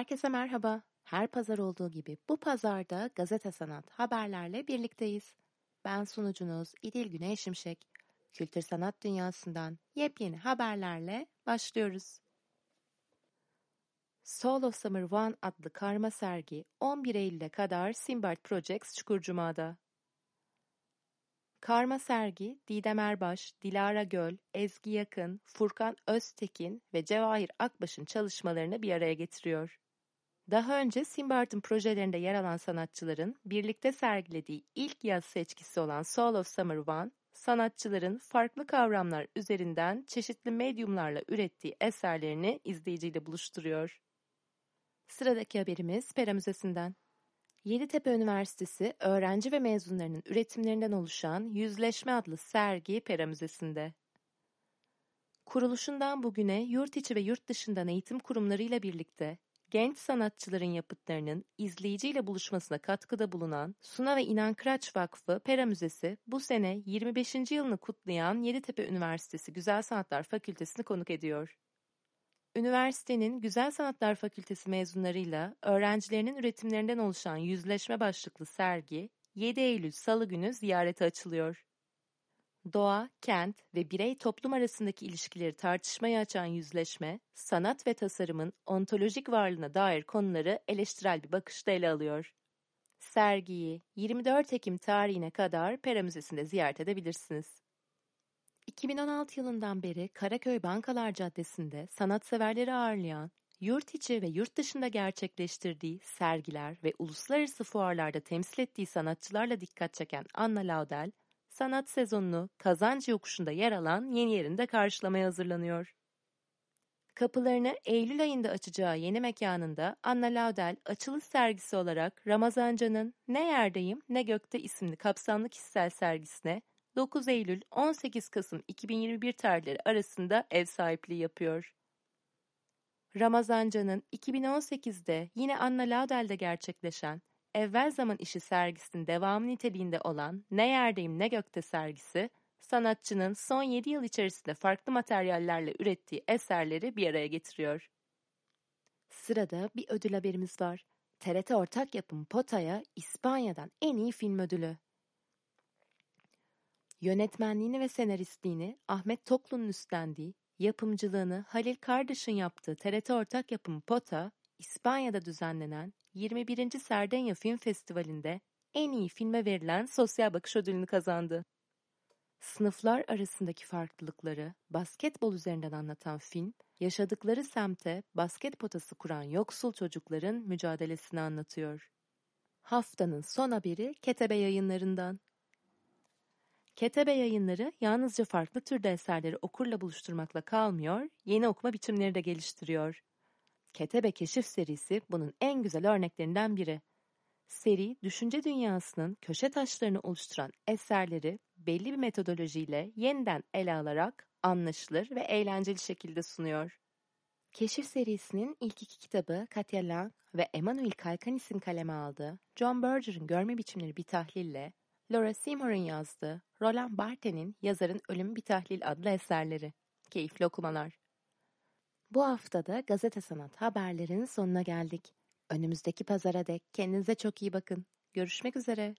Herkese merhaba. Her pazar olduğu gibi bu pazarda gazete sanat haberlerle birlikteyiz. Ben sunucunuz İdil Güney Şimşek. Kültür sanat dünyasından yepyeni haberlerle başlıyoruz. Soul of Summer One adlı karma sergi 11 Eylül'e kadar Simbart Projects Çukurcuma'da. Karma sergi Didem Erbaş, Dilara Göl, Ezgi Yakın, Furkan Öztekin ve Cevahir Akbaş'ın çalışmalarını bir araya getiriyor. Daha önce Simbart'ın projelerinde yer alan sanatçıların birlikte sergilediği ilk yaz seçkisi olan Soul of Summer One, sanatçıların farklı kavramlar üzerinden çeşitli medyumlarla ürettiği eserlerini izleyiciyle buluşturuyor. Sıradaki haberimiz Pera Müzesi'nden. Yeditepe Üniversitesi öğrenci ve mezunlarının üretimlerinden oluşan Yüzleşme adlı sergi Pera Müzesi'nde. Kuruluşundan bugüne yurt içi ve yurt dışından eğitim kurumlarıyla birlikte genç sanatçıların yapıtlarının izleyiciyle buluşmasına katkıda bulunan Suna ve İnan Kıraç Vakfı Pera Müzesi bu sene 25. yılını kutlayan Yeditepe Üniversitesi Güzel Sanatlar Fakültesini konuk ediyor. Üniversitenin Güzel Sanatlar Fakültesi mezunlarıyla öğrencilerinin üretimlerinden oluşan yüzleşme başlıklı sergi 7 Eylül Salı günü ziyarete açılıyor. Doğa, kent ve birey toplum arasındaki ilişkileri tartışmaya açan yüzleşme, sanat ve tasarımın ontolojik varlığına dair konuları eleştirel bir bakışta ele alıyor. Sergiyi 24 Ekim tarihine kadar Pera Müzesi'nde ziyaret edebilirsiniz. 2016 yılından beri Karaköy Bankalar Caddesi'nde sanatseverleri ağırlayan, yurt içi ve yurt dışında gerçekleştirdiği sergiler ve uluslararası fuarlarda temsil ettiği sanatçılarla dikkat çeken Anna Laudel, sanat sezonunu Kazancı Yokuşu'nda yer alan yeni yerinde karşılamaya hazırlanıyor. Kapılarını Eylül ayında açacağı yeni mekanında Anna Laudel açılış sergisi olarak Ramazanca'nın Ne Yerdeyim Ne Gökte isimli kapsamlı kişisel sergisine 9 Eylül 18 Kasım 2021 tarihleri arasında ev sahipliği yapıyor. Ramazanca'nın 2018'de yine Anna Laudel'de gerçekleşen Evvel Zaman işi sergisinin devamı niteliğinde olan Ne Yerdeyim Ne Gökte sergisi, sanatçının son 7 yıl içerisinde farklı materyallerle ürettiği eserleri bir araya getiriyor. Sırada bir ödül haberimiz var. TRT ortak yapım Pota'ya İspanya'dan en iyi film ödülü. Yönetmenliğini ve senaristliğini Ahmet Toklu'nun üstlendiği, yapımcılığını Halil Kardeş'in yaptığı TRT ortak yapım Pota, İspanya'da düzenlenen 21. Sardenya Film Festivali'nde en iyi filme verilen sosyal bakış ödülünü kazandı. Sınıflar arasındaki farklılıkları basketbol üzerinden anlatan film, yaşadıkları semte basket potası kuran yoksul çocukların mücadelesini anlatıyor. Haftanın son haberi Ketebe yayınlarından. Ketebe yayınları yalnızca farklı türde eserleri okurla buluşturmakla kalmıyor, yeni okuma biçimleri de geliştiriyor. Ketebe Keşif serisi bunun en güzel örneklerinden biri. Seri, düşünce dünyasının köşe taşlarını oluşturan eserleri belli bir metodolojiyle yeniden ele alarak anlaşılır ve eğlenceli şekilde sunuyor. Keşif serisinin ilk iki kitabı Katya Lang ve Emmanuel Kalkanis'in kaleme aldığı John Berger'ın Görme Biçimleri bir tahlille, Laura Seymour'un yazdığı Roland Barthes'in Yazarın Ölümü bir Tahlil adlı eserleri. Keyifli okumalar. Bu haftada gazete sanat haberlerinin sonuna geldik. Önümüzdeki pazara dek kendinize çok iyi bakın. Görüşmek üzere.